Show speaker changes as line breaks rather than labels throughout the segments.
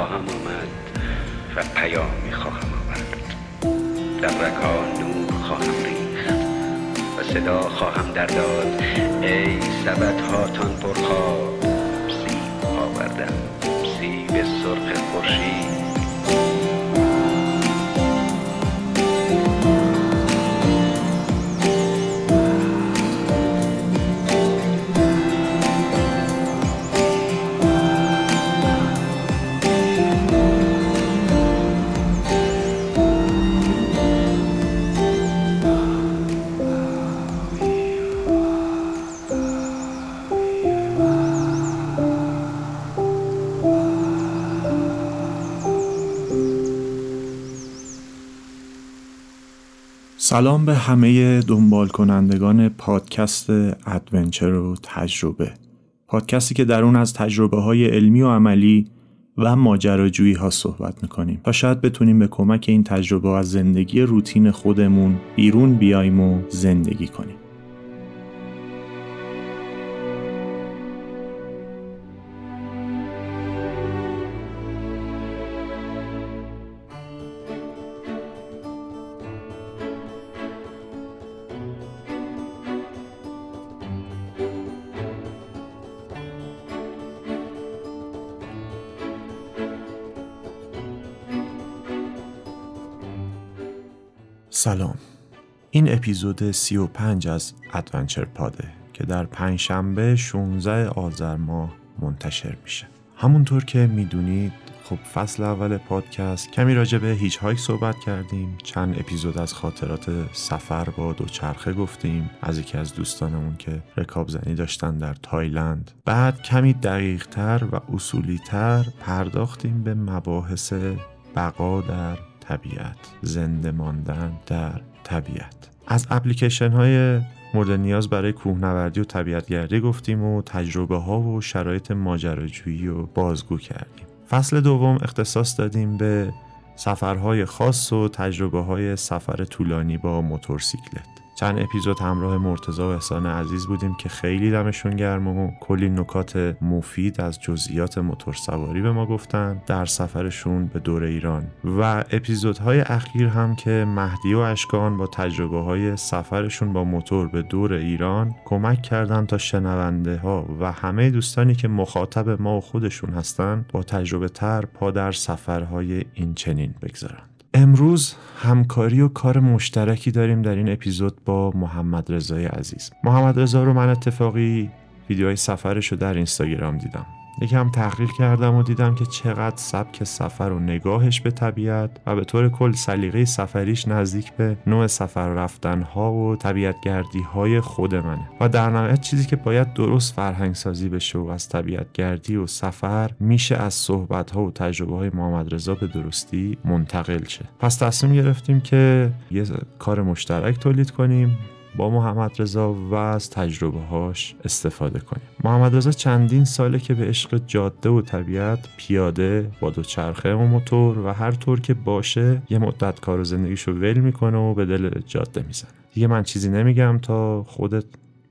خواهم آمد و پیامی خواهم آورد. در رگها نور خواهم ریخت و صدا خواهم در داد ای سبد هاتان پرخواب سیب آوردم سیب سرخ خورشید.
سلام به همه دنبال کنندگان پادکست ادونچر و تجربه. پادکستی که در اون از تجربه های علمی و عملی و ماجراجویی ها صحبت می‌کنیم تا شاید بتونیم به کمک این تجربه از زندگی روتین خودمون بیرون بیایم و زندگی کنیم. سلام. این اپیزود 35 از Adventure Pod ه که در پنجشنبه 16 آذر ماه منتشر میشه. همونطور که می‌دونید خب فصل اول پادکست کمی راجع به hitchhike صحبت کردیم. چند اپیزود از خاطرات سفر با دوچرخه گفتیم. از یکی از دوستانمون که رکاب زنی داشتن در تایلند. بعد کمی دقیق تر و اصولی تر پرداختیم به مباحث بقا در طبیعت زنده ماندن در طبیعت. از اپلیکیشن های مورد نیاز برای کوهنوردی و طبیعتگردی گفتیم و تجربه ها و شرایط ماجراجویی و بازگو کردیم. فصل دوم اختصاص دادیم به سفرهای خاص و تجربه های سفر طولانی با موتورسیکلت. چند اپیزود همراه مرتضی و احسان عزیز بودیم که خیلی دمشون گرم و کلی نکات مفید از جزئیات موتور سواری به ما گفتن در سفرشون به دور ایران. و اپیزودهای اخیر هم که مهدی و اشکان با تجربه های سفرشون با موتور به دور ایران کمک کردن تا شنونده ها و همه دوستانی که مخاطب ما و خودشون هستن با تجربه تر پا در سفرهای این چنین بگذارن. امروز همکاری و کار مشترکی داریم در این اپیزود با محمد رضای عزیز. محمد رضا رو من اتفاقی ویدیوهای سفرش رو در اینستاگرام دیدم. یکم تحقیق کردم و دیدم که چقدر سبک سفر و نگاهش به طبیعت و به طور کل سلیقه سفریش نزدیک به نوع سفر رفتن ها و طبیعت گردی های خود منه. و در نهایت چیزی که باید درست فرهنگ سازی بشه و از طبیعت گردی و سفر میشه از صحبت ها و تجربه های محمد رضا به درستی منتقل شه. پس تصمیم گرفتیم که یه کار مشترک تولید کنیم. با محمد رضا و از تجربه هاش استفاده کنیم. محمد رضا چندین ساله که به عشق جاده و طبیعت پیاده با دوچرخه و موتور و هر طور که باشه یه مدت کار و زندگیشو ول می‌کنه و به دل جاده می‌زنه. دیگه من چیزی نمیگم تا خودت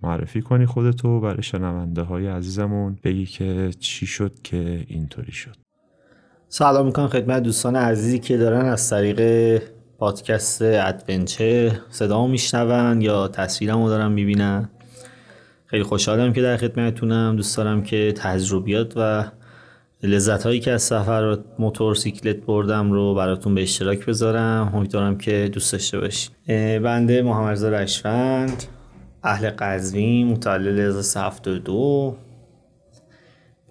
معرفی کنی خودتو برای شنونده های عزیزمون بگی که چی شد که اینطوری شد.
سلام می‌کنم خدمت دوستان عزیزی که دارن از طریق پادکست ادونچر صدا میشنون یا تصویرمو دارم می‌بینن. خیلی خوشحالم که در خدمتتونم. دوست دارم که تجربیات و لذت هایی که از سفر موتورسیکلت بردم رو براتون به اشتراک بذارم. امیدوارم که دوست داشته باشید بنده محمد رضا رشفند اهل قزوین متولد 1372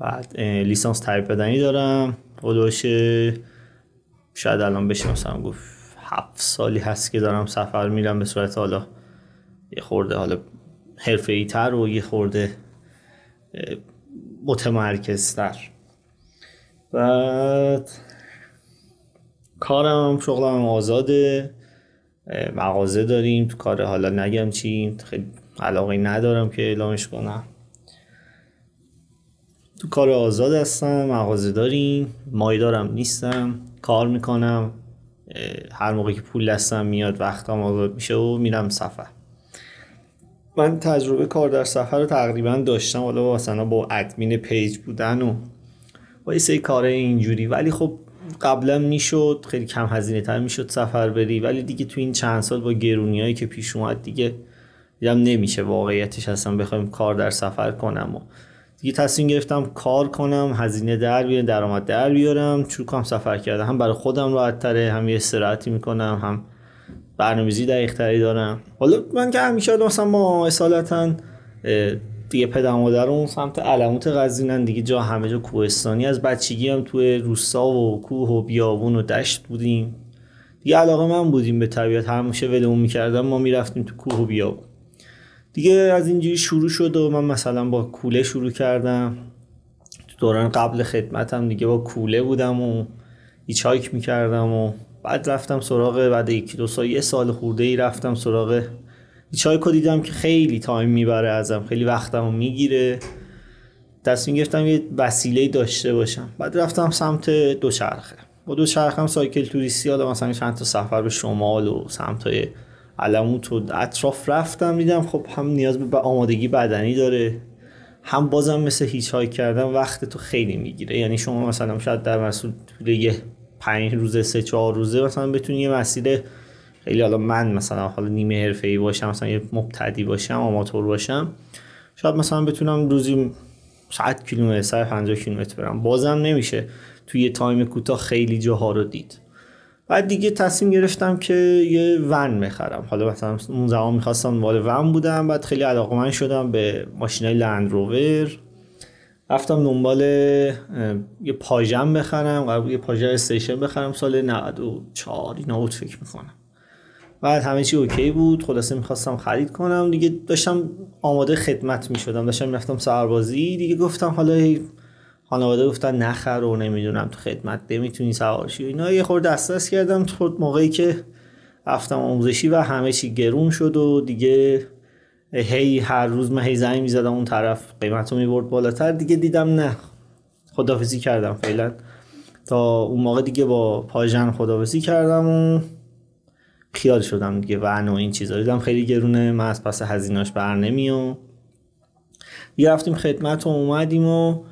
بعد لیسانس تربیت بدنی دارم. خودش شاید الان بشه مثلا گفت هفت سالی هست که دارم سفر میرم به صورت حالا یه خورده حالا حرفه ای تر و یه خورده متمرکزتر. بعد کارم شغلم آزاده مغازه داریم تو کار حالا نگم چی خیلی علاقه ندارم که اعلامش کنم. تو کار آزاد هستم مغازه داریم مایدارم نیستم کار می‌کنم. هر موقع که پول دستم میاد وقتم آزاد میشه و میرم سفر. من تجربه کار در سفر رو تقریبا داشتم. حالا مثلا با ادمین پیج بودن و با یه سری کار اینجوری. ولی خب قبلا می‌شد خیلی کم هزینه تر می‌شد سفر بری. ولی دیگه تو این چند سال با گرونی که پیش اومد دیگه دیدم نمیشه واقعیتش. اصلا بخوایم کار در سفر کنم و دیگه تصمیم گرفتم کار کنم هزینه در بیارم درآمد در بیارم چون کام سفر کردم. هم برای خودم راحت تره هم یه استراحتی می‌کنم هم برنامه‌ریزی دقیق دارم. حالا من که همیشه مثلا ما اصالتا دیگه پدر مادرم سمت علموت قزوینن دیگه جا همه جا کوهستانی. از بچگی هم توی روستا و کوه و بیابون و دشت بودیم. دیگه علاقه‌مند بودیم به طبیعت. همیشه ولمون می‌کردم ما می‌رفتیم تو کوه و بیابون. دیگه از اینجوری شروع شد و من مثلا با کوله شروع کردم. تو دوران قبل خدمتم دیگه با کوله بودم و hike می‌کردم و بعد رفتم سراغ بعد یکی دو سال یه سال خورده ای رفتم سراغ hike دیدم که خیلی time می‌بره ازم خیلی وقتم رو می‌گیره. تصمیم گرفتم یه وسیله داشته باشم. بعد رفتم سمت دوچرخه. با دوچرخه هم سایکل توریستی حالا مثلا چند تا سفر به شمال و سمت علموت و اطراف رفتم دیدم خب هم نیاز به آمادگی بدنی داره. هم بازم مثل هیچ های کردن وقت تو خیلی می‌گیره. یعنی شما مثلا شاید در مسئول یه پنج روزه سه چهار روزه مثلا بتونی یه مسیر خیلی حالا من مثلا حالا نیمه حرفه ای باشم مثلا یه مبتدی باشم آماتور باشم شاید مثلا بتونم روزی 100 کیلومتر 150 کیلومتر برم. بازم نمیشه. توی یه time کوتاه خیلی جاها رو دید. بعد دیگه تصمیم گرفتم که یه ون بخرم. حالا مثلا اون زمان می‌خواستم مال ون بودم بعد خیلی علاقه‌مند شدم به ماشینای Land Rover رفتم دنبال یه پاژم بخرم قرار یه پاژه استیشن بخرم. سال 94 اینا بود فکر می‌کنم. بعد همه چی okay بود خلاصه می‌خواستم خرید کنم. دیگه داشتم آماده خدمت می‌شدم. داشتم می‌رفتم سربازی دیگه گفتم حالا خانواده گفتن نخر و نمی‌دونم تو خدمت نمی‌تونی سوارشی اینا. یه خورده دست کردم. خود موقعی که رفتم آموزشی و همه چی گرون شد و دیگه هی هر روز من هی زنگ می‌زدم اون طرف قیمت رو می‌برد بالاتر. دیگه دیدم نه. خدافزی کردم فعلا. تا اون موقع دیگه با پاژن خدافزی کردم و خیال شدم دیگه ون و این چیزا. دیدم خیلی گرونه. من از پس هزیناش بر نمیام. دیگه رفتیم خدمت و اومدیم و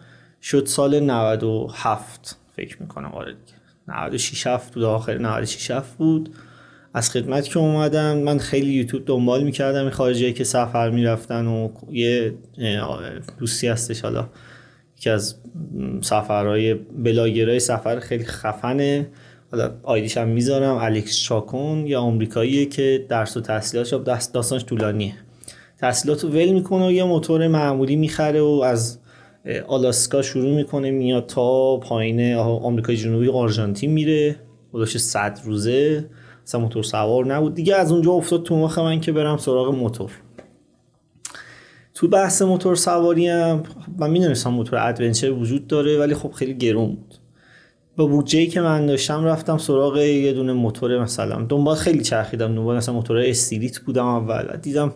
شد سال 97 فکر می‌کنم. آره دیگه. 96 7 بود. آخر 96 7 بود. از خدمت که اومدم من خیلی یوتیوب دنبال می‌کردم این خارجی که سفر می‌رفتن و یه دوستی هستش حالا. یکی از سفرهای بلاگرهای سفر خیلی خفنه. حالا ID ش هم می‌ذارم. الکس چاکون یه آمریکاییه که درس و تحصیلاتش داستانش طولانیه. تحصیلات رو ول می‌کنه و یه موتور معمولی می‌خره و از آلاسکا شروع می‌کنه میاد تا پایین آمریکای جنوبی آرژانتین میره. خودش 100 روزه. اصلا موتور سوار نبود. دیگه از اونجا افتاد تو مخ من که برم سراغ موتور. تو بحث موتور سواری هم من می‌دونستم موتور adventure وجود داره ولی خب خیلی گرون بود. با بودجه که من داشتم رفتم سراغ یه دونه موتور مثلا دنبال خیلی چرخیدم. دنبال مثلا موتور استیلیت بودم اول. دیدم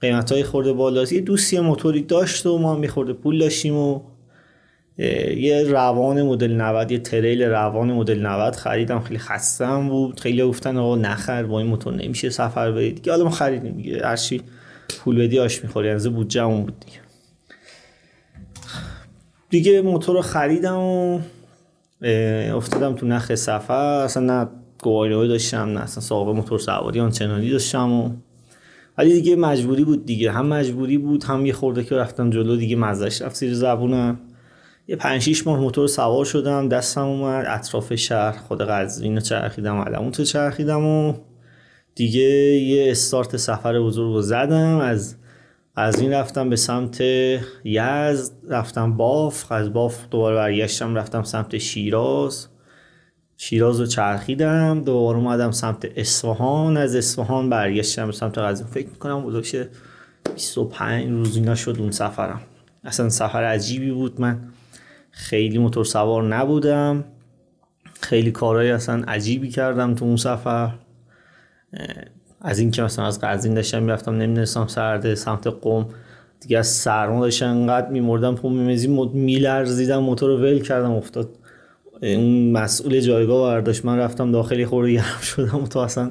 قیمت های خورده بالاست. یه دوستی موتوری داشت و ما هم خورده پول داشتیم و یه روان مدل 90 یه تریل روان مدل 90 خریدم. خیلی خستم بود. خیلی گفتن آقا نخر با این موتور نمیشه سفر برید. دیگه حالا ما خریدیم دیگه. هرچی پول بدی آش می‌خوری. از بودجه اون بود دیگه. دیگه موتور رو خریدم و افتادم تو نخ سفر. اصلا نه گواهی داشتم نه اصلا سابقه موتور سواری آنچنانی داشتم و ولی دیگه مجبوری بود دیگه. هم مجبوری بود هم یه خورده که رفتم جلو دیگه مزش رفت زیر زبونم. یه پنج شیش ماه موتور سوار شدم دستم اومد اطراف شهر خود قزوین رو چرخیدم علموت چرخیدم و دیگه یه استارت سفر بزرگ رو زدم. از از این رفتم به سمت یزد رفتم باف. از باف دوباره برگشتم رفتم سمت شیراز. شیراز رو چرخیدم دوباره اومدم سمت اصفهان از اصفهان برگشتم سمت قزوین فکر می‌کنم بودوش 25 روز اینا شد اون سفرم. اصلا سفر عجیبی بود. من خیلی موتور سوار نبودم. خیلی کارهای اصلا عجیبی کردم تو اون سفر. از اینکه مثلا از قزوین داشتم می‌رفتم نمی‌دونستم سرده سمت قوم دیگه از سرما داشتم انقدر میمردم پوم میمزی میلرزیدم موتور رو ول کردم افتاد. اون مسئول جایگاه برداشت. من رفتم داخلی خورده گرم شدم و تو اصلا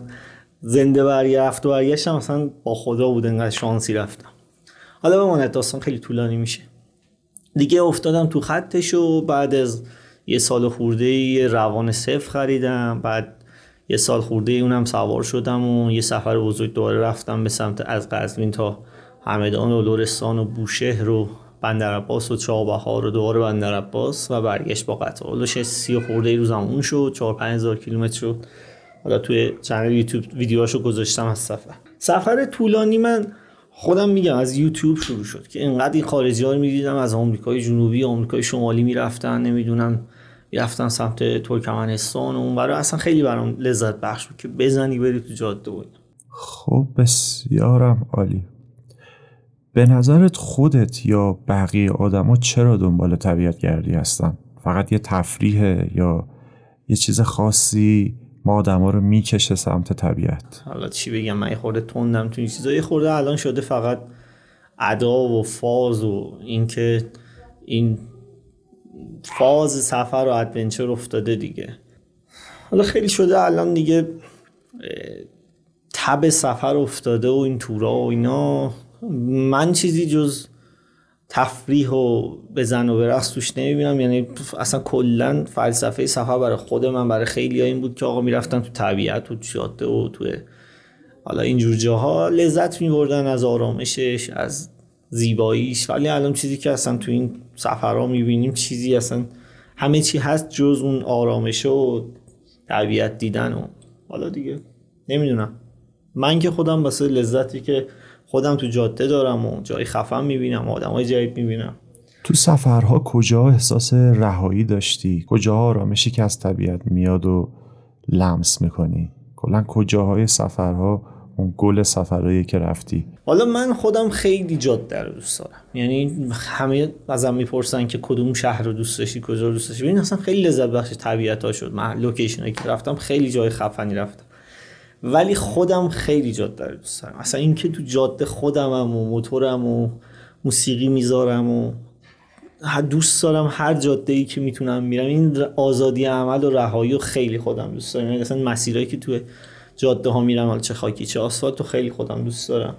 زنده برگرفت و برگشتم. اصلا با خدا بود انقدر شانسی رفتم. حالا بماند داستان خیلی طولانی میشه. دیگه افتادم تو خطش و بعد از یه سال خورده یه روان صفر خریدم. بعد یه سال خورده اونم سوار شدم و یه سفر بزرگ دوباره رفتم به سمت از قزوین تا همدان و لورستان و بوشهر و بندر عباس و چابهار و دوباره بندر عباس و برگشت با قطار. حالش سی خورده ای روزم اون شد. 4 5000 کیلومتر شد. حالا توی چنل یوتیوب ویدیوهاشو گذاشتم از سفر. سفر طولانی من خودم میگم از یوتیوب شروع شد که اینقدر این خارجی ها رو می‌دیدم از آمریکای جنوبی آمریکای شمالی می‌رفتن. نمی‌دونم می‌رفتن سمت ترکمنستان و اون برای اصلا خیلی برام لذت بخش بود که بزنی بری تو جاده بود
خب بسیارم عالی. به نظرت خودت یا بقیه آدما چرا دنبال طبیعت گردی هستن؟ فقط یه تفریحه یا یه چیز خاصی ما آدما رو می‌کشه سمت طبیعت؟
حالا چی بگم من خورده تندم تو این چیزا. یه خورده الان شده فقط ادا و فاز و اینکه این فاز سفر و ادونچر افتاده دیگه. حالا خیلی شده الان دیگه تب سفر افتاده و این تورا و اینا. من چیزی جز تفریح و بزن و برقص توش نمی‌بینم. یعنی اصلا کلا فلسفه سفر برای خود من برای خیلی این بود که آقا می‌رفتن تو طبیعت و جاده و تو حالا اینجور جاها لذت میبردن از آرامشش از زیباییش. ولی الان چیزی که اصلا تو این سفرها می‌بینیم چیزی اصلا همه چی هست جز اون آرامش و طبیعت دیدن و حالا دیگه نمی‌دونم. من که خودم واسه لذتی که خودم تو جاده دارم و جای خفن می‌بینم های جدید می‌بینم.
تو سفرها کجا احساس رهایی داشتی؟ کجا آرامشی که از طبیعت میاد و لمس می‌کنی؟ کلا کجاهای سفرها اون گل سفرهایی که رفتی؟
حالا من خودم خیلی جاده رو دوست دارم. یعنی همه ازم می‌پرسن که کدوم شهر رو دوست داشتی کجا رو دوست داشتی. ببین اصلا خیلی لذت بخش طبیعت ها شد. من لوکیشن که رفتم خیلی جای خفنی رفتم. ولی خودم خیلی جاده رو دوست دارم. اصلا اینکه تو جاده خودمم و موتورم و موسیقی می‌ذارم و دوست دارم هر جاده ای که می‌تونم میرم. این آزادی عمل و رهایی و خیلی خودم دوست دارم. یعنی اصلا مسیرهایی که تو جاده ها میرم چه خاکی چه آسفالت و خیلی خودم دوست دارم.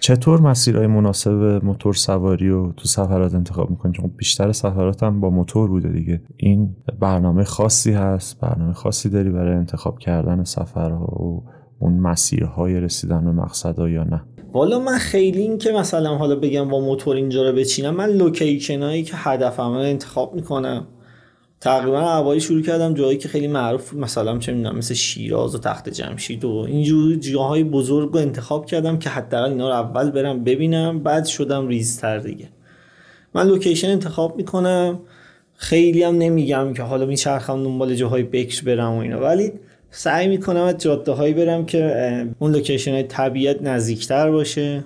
چطور مسیرهای مناسب موتور سواری و تو سفرات انتخاب می‌کنی؟ چون بیشتر سفراتم با موتور بوده دیگه. این برنامه خاصی هست برنامه خاصی داری برای انتخاب کردن سفرها و اون مسیرهای رسیدن به مقصدها یا نه.
والا من خیلی این که مثلا حالا بگم با موتور اینجا رو بچینم من لوکیشن هایی که هدفم رو انتخاب می‌کنم. تقریبا اوایل شروع کردم جایی که خیلی معروف مثلا چه می‌دونم مثل شیراز و تخت جمشید و اینجور جاهای بزرگ رو انتخاب کردم که حداقل اینا رو اول برم ببینم بعد شدم ریزتر دیگه. من location انتخاب می‌کنم. خیلی هم نمیگم که حالا میچرخم دنبال جاهای بکرش برم و اینا. ولی سعی می‌کنم از جاده هایی برم که اون location های طبیعت نزدیکتر باشه.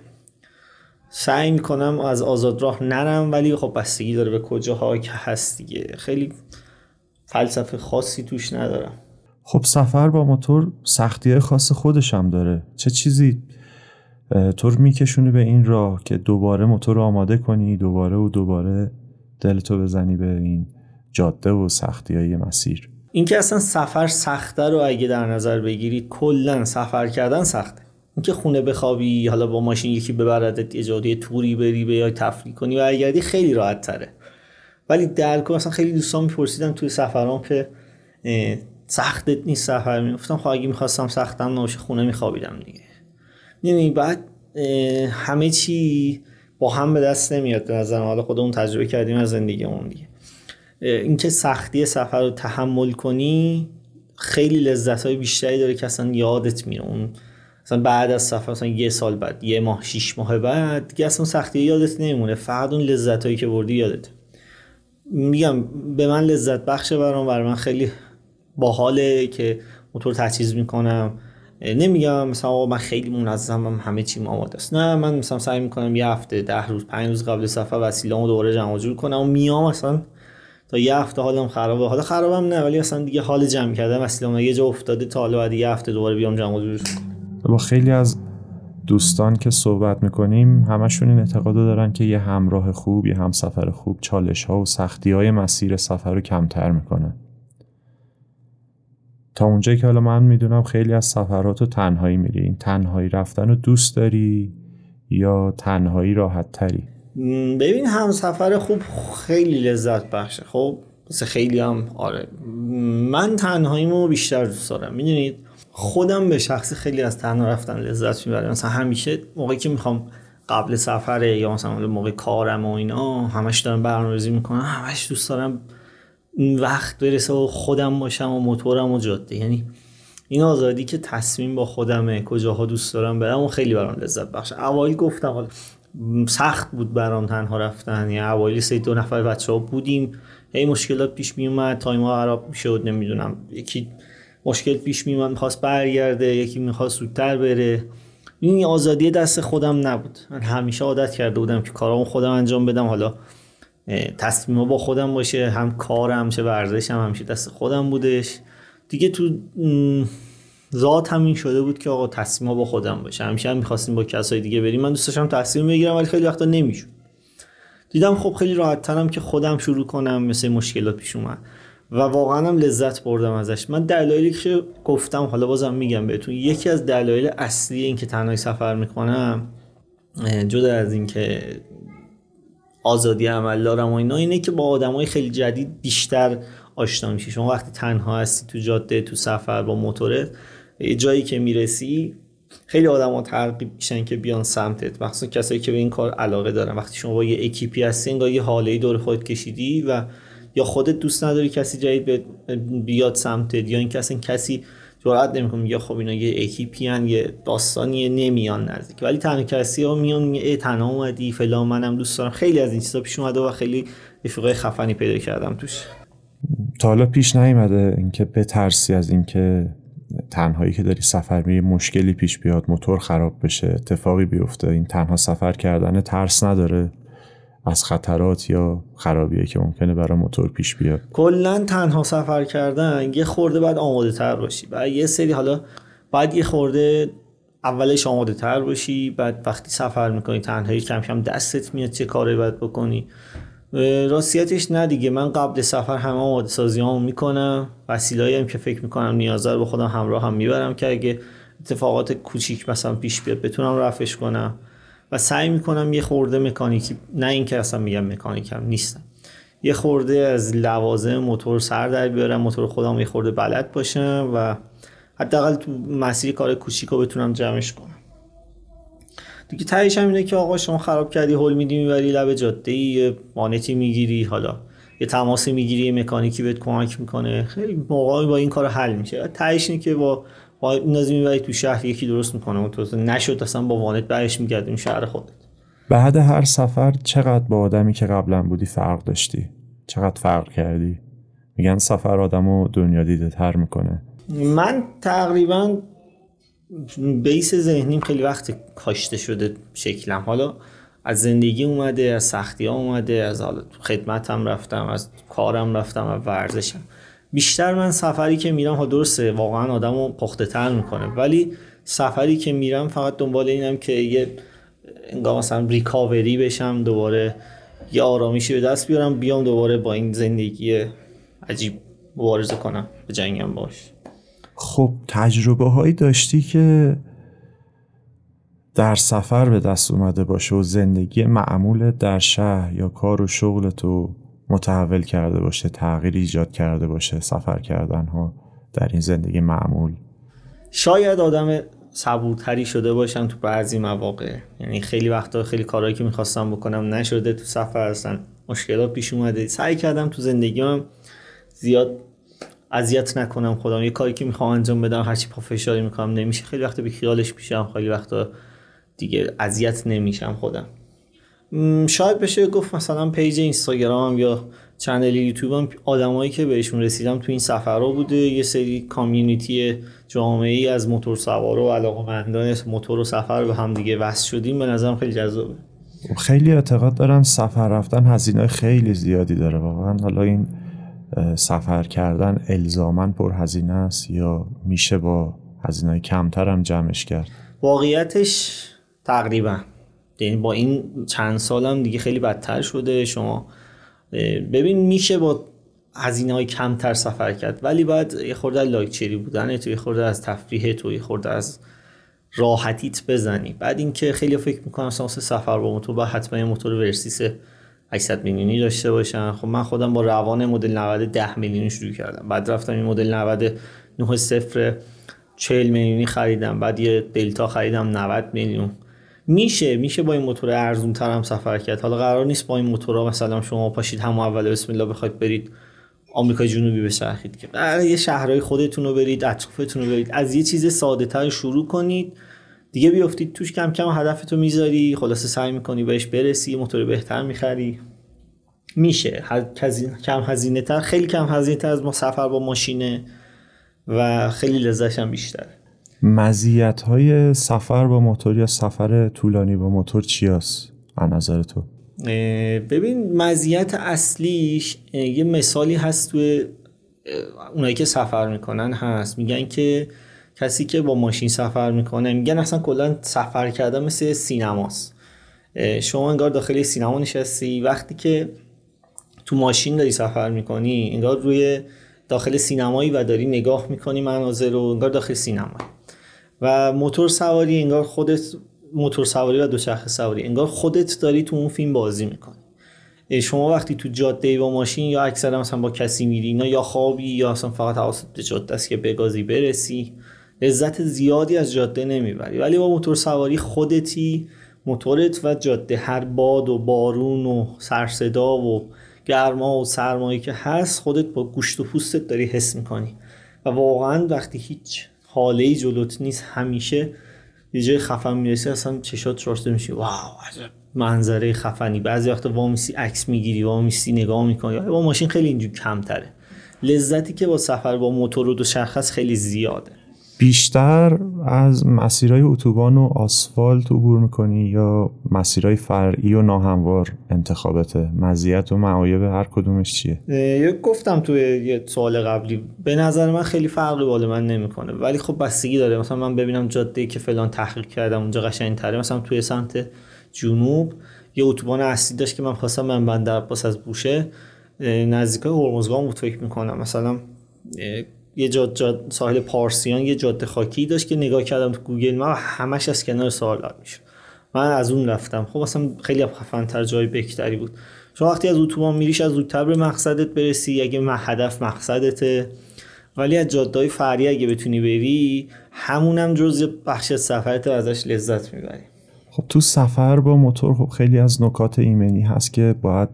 سعی می‌کنم از آزاد راه نرم ولی خب بستگی داره به کجاها که هست دیگه. خیلی فلسفه خاصی توش ندارم.
خب سفر با موتور سختی خاص خودش هم داره. چه چیزی طور میکشونه به این راه که دوباره موتور رو آماده کنی دوباره و دوباره دلتو بزنی به این جاده و سختی های مسیر؟
اینکه اصلا سفر سخته رو اگه در نظر بگیری کلا سفر کردن سخته. اینکه خونه بخوابی حالا با ماشین یکی ببردت یه توری بری بیای تفریح کنی و اگردی خیلی راحت تره ولی در کل اصلا خیلی دوستان میپرسیدن توی سفرام که سختت نیست سفر؟ می‌گفتم خب اگه می‌خواستم سختم نباشه خونه میخوابیدم دیگه. یعنی بعد همه چی با هم به دست نمیاد به نظرم. حالا خودمون تجربه کردیم از زندگیمون دیگه. اینکه سختی سفر رو تحمل کنی خیلی لذت های بیشتری داره که اصلا یادت میره. اون مثلا بعد از سفر مثلا یه سال بعد یه ماه شیش ماه بعد دیگه اصلا سختی یادت نمیمونه. فقط اون لذت هایی که بردی یادت. میگم به من لذت بخشه برام برای من خیلی باحاله که موتور تجهیز می‌کنم. نمیگم مثلا من خیلی منظمم همه چی آماده است. نه من مثلا سعی می‌کنم یه هفته ده روز پنج روز قبل سفر وسیله‌مو دوباره جمع جور کنم و میام مثلا تا یه هفته حالم خرابه. حالا خرابم نه ولی اصلا دیگه حال جمع کردم وسیله‌ام یه جا افتاده تا حالا بعد یه هفته دوباره بیام جمع جور
با خیلی از دوستان که صحبت می‌کنیم همشون این اعتقاد دارن که یه همراه خوب یه همسفر خوب چالش ها و سختی های مسیر سفر رو کمتر می‌کنه. تا اونجایی که حالا من می‌دونم خیلی از سفرات رو تنهایی میری. این تنهایی رفتن رو دوست داری یا تنهایی راحت تری؟
ببین همسفر خوب خیلی لذت بخشه. خب مثل خیلی هم آره. من تنهاییمو بیشتر دوست دارم. می‌دونید؟ خودم به شخصی خیلی از تنها رفتن لذت می‌برم. مثلا همیشه موقعی که می‌خوام قبل سفره یا مثلا موقع کارم و اینا همش دارم برنامه‌ریزی می‌کنم. همش دوست دارم وقت برسه و خودم باشم و موتورم و جاده. یعنی این آزادی که تصمیم با خودمه کجاها دوست دارم برم و خیلی برام لذت بخش اوایل گفتم سخت بود برام تنها رفتن. یعنی اوایل سه دو نفر بچه ها بودیم. هی مشکلات پیش می اومد تایم ها خراب می‌شد. نمی‌دونم. یکی مشکل پیش می اومد می‌خواست برگرده. یکی می‌خواست زودتر بره. این آزادی دست خودم نبود. من همیشه عادت کرده بودم که کارامو خودم انجام بدم. حالا تصمیم با خودم باشه. هم کارم چه ورزشم هم همیشه دست خودم بودش. دیگه تو ذات همین شده بود که آقا تصمیم با خودم باشه. همیشه هم می‌خواستیم با کسای دیگه بریم. من دوست داشتم تصمیم بگیرم ولی خیلی وقتا نمی‌شد. دیدم خب خیلی راحت ترم که خودم شروع کنم مثل مشکلات پیش اومد. و واقعا هم لذت بردم ازش. من دلایلی که گفتم حالا بازم میگم بهتون یکی از دلایل اصلی این که تنهایی سفر می‌کنم جدا از اینکه آزادی عمل دارم و اینا اینه که با آدمای خیلی جدید بیشتر آشنا میشی. شما وقتی تنها هستی تو جاده تو سفر با موتورت جایی که می‌رسی خیلی آدم ترغیب میشن که بیان سمتت. مخصوصا کسایی که به این کار علاقه دارن. وقتی شما با یه اکیپی هستی انگار یه حاله دور خود کشیدی و یا خودت دوست نداری کسی جدید بیاد سمتت یا این کسی کسی جرأت نمی‌کنه یا خب اینا یه اکیپی هن یه داستانی نمیان نزدیک. ولی تنها کسی ها میان میگه تنها اومدی فلان منم دوست دارم. خیلی از این چیزا پیش اومده و خیلی رفیقای خفنی پیدا کردم توش.
تا حالا پیش نیومده اینکه بترسی از اینکه تنهایی که داری سفر میری مشکلی پیش بیاد موتور خراب بشه اتفاقی بیفته این تنها سفر کردن ترس نداره از خطرات یا خرابیه که ممکنه برای موتور پیش بیاد.
کلا تنها سفر کردن یه خورده باید آماده تر باشی. و یه سری حالا باید یه خورده اولش آماده تر باشی بعد وقتی سفر می‌کنی تنهایی کم کم دستت میاد چه کاری باید بکنی. راستیتش نه دیگه. من قبل سفر همه آماده سازی هم می‌کنم. وسیلایی هم که فکر می‌کنم نیازه رو با خودم همراه هم می‌برم که اگه اتفاقات کوچیک مثلا پیش بیاد بتونم رفش کنم. و سعی می‌کنم یه خورده مکانیکی نه اینکه اصلا میگم مکانیکم نیستم. یه خورده از لوازم موتور سر در بیارم موتور خودم یه خورده بلد باشم و حداقل تو مسیر کار کوچیک رو بتونم جمعش کنم. دیگه تهش هم اینه که آقا شما خراب کردی هول میدی می‌بری لب جاده یه مانتی می‌گیری حالا یه تماسی می‌گیری یه مکانیکی بهت کمک می‌کنه. خیلی موقعی با این کار حل میشه. تهش اینه که با با نازی می‌بری تو شهر یکی درست می‌کنه. و تو نشد اصلا با وانت برش میگردیم شهر خودت.
بعد هر سفر چقدر با آدمی که قبلا بودی فرق داشتی؟ چقدر فرق کردی؟ میگن سفر آدمو دنیا دیده تر می‌کنه.
من تقریبا بیس ذهنیم خیلی وقت کاشته شده شکلم. حالا از زندگی اومده از سختی ها اومده از حالا خدمتم رفتم از کارم رفتم از ورزشم. بیشتر من سفری که میرم ها درسته واقعا آدم رو پخته تر می‌کنه ولی سفری که میرم فقط دنبال اینم که یه انگاه مثلا ریکاوری بشم دوباره یه آرامیشی به دست بیارم بیام دوباره با این زندگی عجیب مبارزه کنم به جنگم باش.
خب تجربه هایی داشتی که در سفر به دست اومده باشه و زندگی معمول در شهر یا کار و شغل تو متحول کرده باشه تغییر ایجاد کرده باشه سفر کردن ها در این زندگی معمول؟
شاید آدم صبورتری شده باشم تو بعضی مواقع. یعنی خیلی وقتا خیلی کارهایی که می‌خواستم بکنم نشده تو سفر هستن مشکلات پیش اومده. سعی کردم تو زندگیم زیاد اذیت نکنم خودم. یه کاری که می‌خوام انجام بدم هرچی پا فشاری می‌کنم نمیشه. خیلی وقتا بی خیالش میشم. خیلی وقتا دیگه اذیت نمیشم خودم. شاید بشه گفت مثلا page اینستاگرام یا channel یوتیوب هم آدمایی که بهشون رسیدم تو این سفرها بوده. یه سری community جامعه ای از موتور سوار و علاقمندان موتور و سفر به هم دیگه وصل شدیم. به نظرم خیلی جذابه.
خیلی اعتقاد دارم سفر رفتن هزینه خیلی زیادی داره. واقعا حالا این سفر کردن الزاما پر هزینه است یا میشه با هزینه کمتر هم جمعش کرد؟
واقعیتش تقریبا. یعنی با این چند سالم دیگه خیلی بدتر شده. شما ببین میشه با هزینه های کمتر سفر کرد ولی باید یه خورده لایکچری بودن تو یه خورده از تفریح تو یه خورده از راحتیت بزنی. بعد اینکه خیلی فکر می‌کنم مثلا سفر با موتور با حتما یه موتور ورسیس 800 میلیونی داشته باشن. خب من خودم با روان مدل 90 10 میلیونی شروع کردم. بعد رفتم این مدل 90 9 صفر 40 میلیونی خریدم. بعد یه دلتا خریدم 90 میلیون. میشه میشه با این موتور ارزون تر هم سفر کرد. حالا قرار نیست با این موتورها مثلا شما پاشید هم اول بسم الله بخواید برید آمریکا جنوبی بچرخید که. قرار یه شهرهای خودتون رو برید اطرافتون رو برید. از یه چیز ساده تر شروع کنید. دیگه بیافتید توش کم کم هدفتو می‌ذاری خلاصه سعی می‌کنی بهش برسی موتور بهتر می‌خری. میشه. کم هزینه تر خیلی کم هزینه تر از ما سفر با ماشینه و خیلی لذتش هم بیشتره.
مزیت های سفر با موتور یا سفر طولانی با موتور چی هست از نظر تو؟
ببین مزیت اصلیش یه مثالی هست توی اونایی که سفر می‌کنن هست. میگن که کسی که با ماشین سفر می‌کنه میگن اصلا کلا سفر کردن مثل سینماست. شما انگار داخل سینما نشستی وقتی که تو ماشین داری سفر می‌کنی انگار روی داخل سینمایی و داری نگاه می‌کنی مناظر رو انگار داخل سینما. و موتور سواری انگار خودت موتور سواری و دوچرخه سواری انگار خودت داری تو اون فیلم بازی می‌کنی. شما وقتی تو جاده با ماشین یا اکثر مثلا با کسی میری یا خوابی یا اصلا فقط حواست به جاده است که بگازی برسی. لذت زیادی از جاده نمی‌بری. ولی با موتور سواری خودتی موتورت و جاده هر باد و بارون و سرصدا و گرما و سرمایی که هست خودت با گوشت و پوستت داری حس می‌کنی. و واقعا وقتی هیچ حاله جلوت نیست همیشه یه جای خفن می‌رسی اصلا چشات شورسته میشی واو عجب منظره خفنی. بعضی وقتا وامیسی عکس می‌گیری وامیسی نگاه می‌کنی. با ماشین خیلی اینجور کمتره. لذتی که با سفر با موتور و دو شرخص خیلی زیاده.
بیشتر از مسیرهای اتوبان و آسفالت عبور می‌کنی یا مسیرهای فرعی و ناهموار انتخابته؟ مزیت و معایب هر کدومش چیه؟
یک گفتم توی یه سوال قبلی به نظر من خیلی فرقی بالا من نمی‌کنه. ولی خب بستگی داره. مثلا من ببینم جاده که فلان تحقیق کردم اونجا قشنگتره. مثلا توی سمت جنوب یه اتوبان اصلی داشت که من خواستم من بندر پاس از بوشه. نزدیک هرمزگان بود فکر می‌کنم. مثلا یه جاد, جاد ساحل پارسیان یه جاده خاکی داشت که نگاه کردم تو گوگل ما همش از کنار ساحل میشه من از اون رفتم. خب اصلا خیلی خفن تر جای بکتری بود. شما وقتی از اتوبان میریش از زودتر به مقصدت برسی. اگه هدف مقصدته. ولی از جاده‌های فرعی اگه بتونی بری همونم جز بخش سفرت ازش لذت می‌بری.
خب تو سفر با موتور خب خیلی از نکات ایمنی هست که باید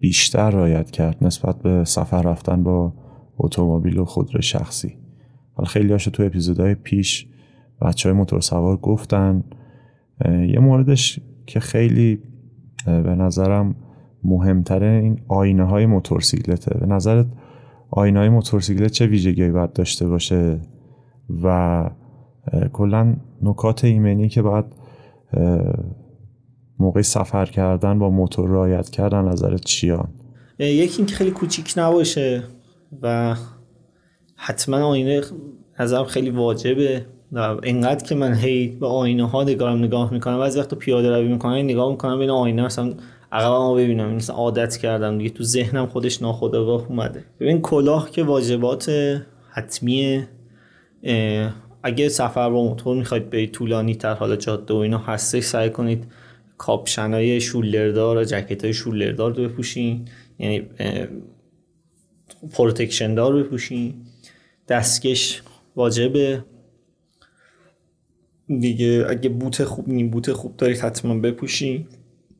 بیشتر رایت کرد نسبت به سفر رفتن با اتومبیل و خودرو شخصی. حالا خیلی هاشو تو اپیزودهای پیش بچه های موتور سوار گفتن یه موردش که خیلی به نظرم مهمتره این آینه های موتورسیکلته. به نظرت آینه های موتورسیکلت چه ویژگی باید داشته باشه؟ و کلا نکات ایمنی که باید موقع سفر کردن با موتور رایت کردن نظرت چیان؟
یکی اینکه خیلی کوچیک نباشه. و حتما آینه نظرم خیلی واجبه و اینقدر که من هی به آینه ها نگارم نگاه می‌کنم بعضی وقت پیاده روی می‌کنم نگاه می‌کنم بین آینه مثلا عقب ما ببینم این عادت کردم دیگه تو ذهنم خودش ناخودآگاه اومده. ببین کلاه که واجبات حتمیه اگه سفر با موتور می‌خواید به طولانی تر حالا جاده و اینا هستش سعی کنید کاپشن های shoulder دار و jacket های shoulder دار رو بپوشین. یعنی protection دار بپوشین دستکش واجبه. دیگه اگه بوت خوب نیم بوت خوب دارید حتما بپوشین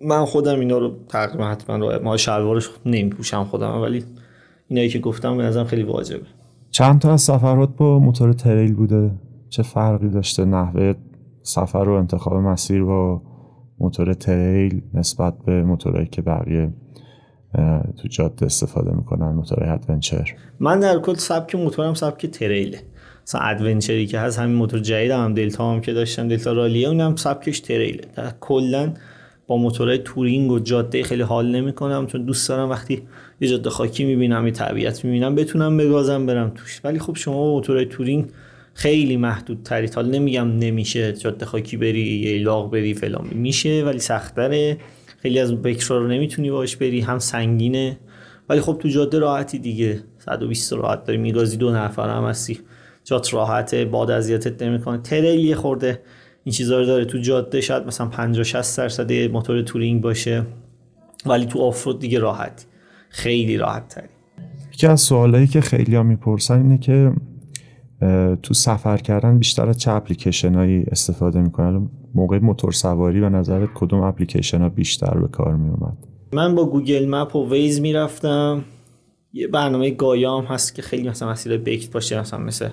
من خودم اینا رو تقریبا حتما رو اما شلوارش نمیپوشم خودم ولی اینایی که گفتم به نظرم خیلی واجبه.
چند تا از سفرات با موتور تریل بوده؟ چه فرقی داشته نحوه سفر و انتخاب مسیر با موتور تریل نسبت به موتورهایی که بقیه تو جاده استفاده می‌کنن موتور adventure.
من در کل سبک موتورم سبک تریله. مثلا adventure ی که هست همین موتور جدید هم دلتا هم که داشتم دلتا رالیه اونم سبکش تریله. در کلا با موتورهای touring و جاده خیلی حال نمی‌کنم چون دوست دارم وقتی یه جاده خاکی می‌بینم یه طبیعت می‌بینم بتونم بگازم برم توش. ولی خب شما موتورهای touring خیلی محدود تری حال نمیگم نمیشه جاده خاکی بری یه لاغ بری فلان. میشه ولی سختره. خیلی از بکرا رو نمی‌تونی باش بری هم سنگینه. ولی خب تو جاده راحتی دیگه. 120 راحت داری. میگازی دو نفر هم هستی. جات راحته باد اذیتت نمی‌کنه. تریل یه خورده این چیزا رو داره. تو جاده شاید مثلا 50 60 درصد موتور touring باشه. ولی تو off-road دیگه راحت خیلی راحت تری
یکی از سوالایی که خیلی ها می‌پرسن اینه که تو سفر کردن بیشتر از چه اپلیکیشن استفاده می‌کنن موقع موتور سواری و نظرت کدوم اپلیکیشن ها بیشتر به کار میومد
من با Google Map و Waze می‌رفتم. یه برنامه Gaia م هست که خیلی مثلا مسیر بکر باشه مثلا مثل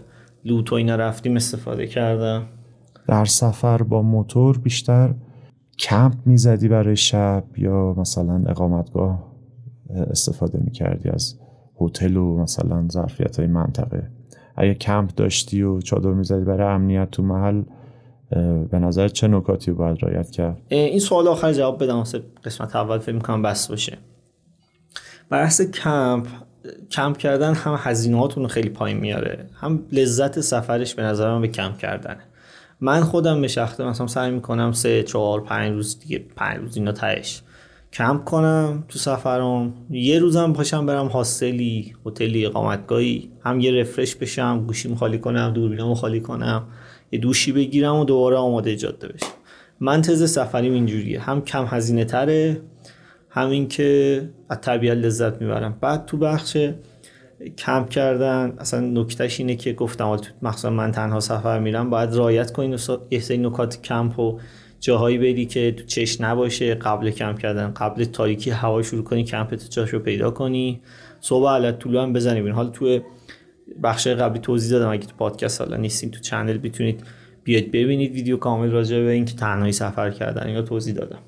لوت و اینا رفتیم استفاده کردم.
در سفر با موتور بیشتر کمپ می‌زدی برای شب یا مثلا اقامتگاه استفاده می‌کردی از هتل و مثلا ظرفیت های منطقه؟ اگه کمپ داشتی و چادر می‌زدی برای امنیت تو محل به نظر چه نکاتی باید رایت کرد؟
این سوال آخر جواب بدم قسمت اول. فکر می‌کنم بس باشه. بحث کمپ کمپ کردن هم هزینهاتون خیلی پایین میاره. هم لذت سفرش به نظر من به کمپ کردنه. من خودم به شخصه مثلا سعی می‌کنم سه چهار پنج روز دیگه پنج روز اینا تهش. کمپ کنم تو سفرم. یه روزم پاشم برم هاستلی هتلی اقامتگاهی. هم یه رفرش بشم گوشیم خالی کنم دوربینامو خالی کنم. یه دوشی بگیرم و دوباره آماده جاده بشم. من تز سفریم اینجوریه. هم کم هزینه تره همین که از طبیعت لذت می‌برم. بعد تو بخش کمپ کردن اصلا نکتهش اینه که گفتم مخصوصا من تنها سفر میرم باید رایت کنین یه سری نکات کمپ و جاهایی بری که تو چش نباشه قبل کمپ کردن قبل تاریکی هوا شروع کنی کمپت جاش رو پیدا کنی. صبح علی‌الطلوع هم بزنی حال تو بخش قبلی توضیح دادم. اگه تو پادکست حالا نیستین تو channel بتونید بیاید ببینید ویدیو کامل راجع به اینکه تنهایی سفر کردن. یا توضیح دادم.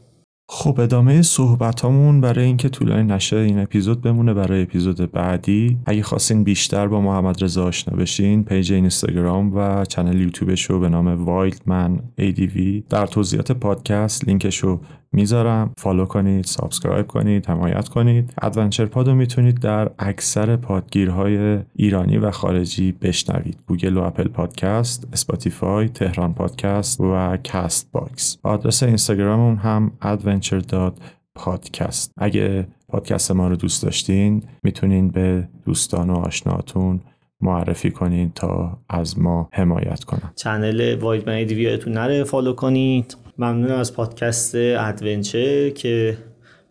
خب ادامه صحبتامون برای اینکه طولانی نشه این اپیزود بمونه برای اپیزود بعدی. اگه خواستین بیشتر با محمد رضا آشنا بشین page اینستاگرام و channel یوتیوبش رو به نام Wildman ADV در توضیحات پادکست لینکش رو می‌ذارم. follow کنید subscribe کنید حمایت کنید. Adventure پاد رو می‌تونید در اکثر پادگیرهای ایرانی و خارجی بشنوید. گوگل و اپل پادکست اسپاتیفای تهران پادکست و Castbox آدرس اینستاگراممون هم adventure.podcast اگه پادکست ما رو دوست داشتین می‌تونین به دوستان و آشناتون معرفی کنین تا از ما حمایت کنن.
channel Wildman رو follow کنید. ممنون از پادکست Adventure که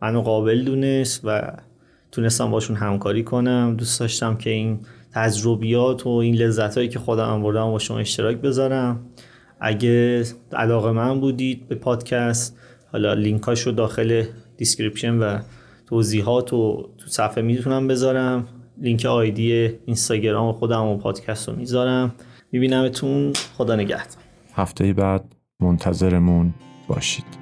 منو قابل دونست و تونستم باشون همکاری کنم. دوست داشتم که این تجربیات و این لذت هایی که خودم بردم با شما اشتراک بذارم. اگه علاقه‌مند بودید به پادکست حالا لینکاش رو داخل description و توضیحات و تو صفحه می‌تونم بذارم. لینک آیدی اینستاگرام خودم و پادکست رو می‌ذارم. میبینمتون. خدا نگهدار.
هفته بعد. منتظرمون باشید.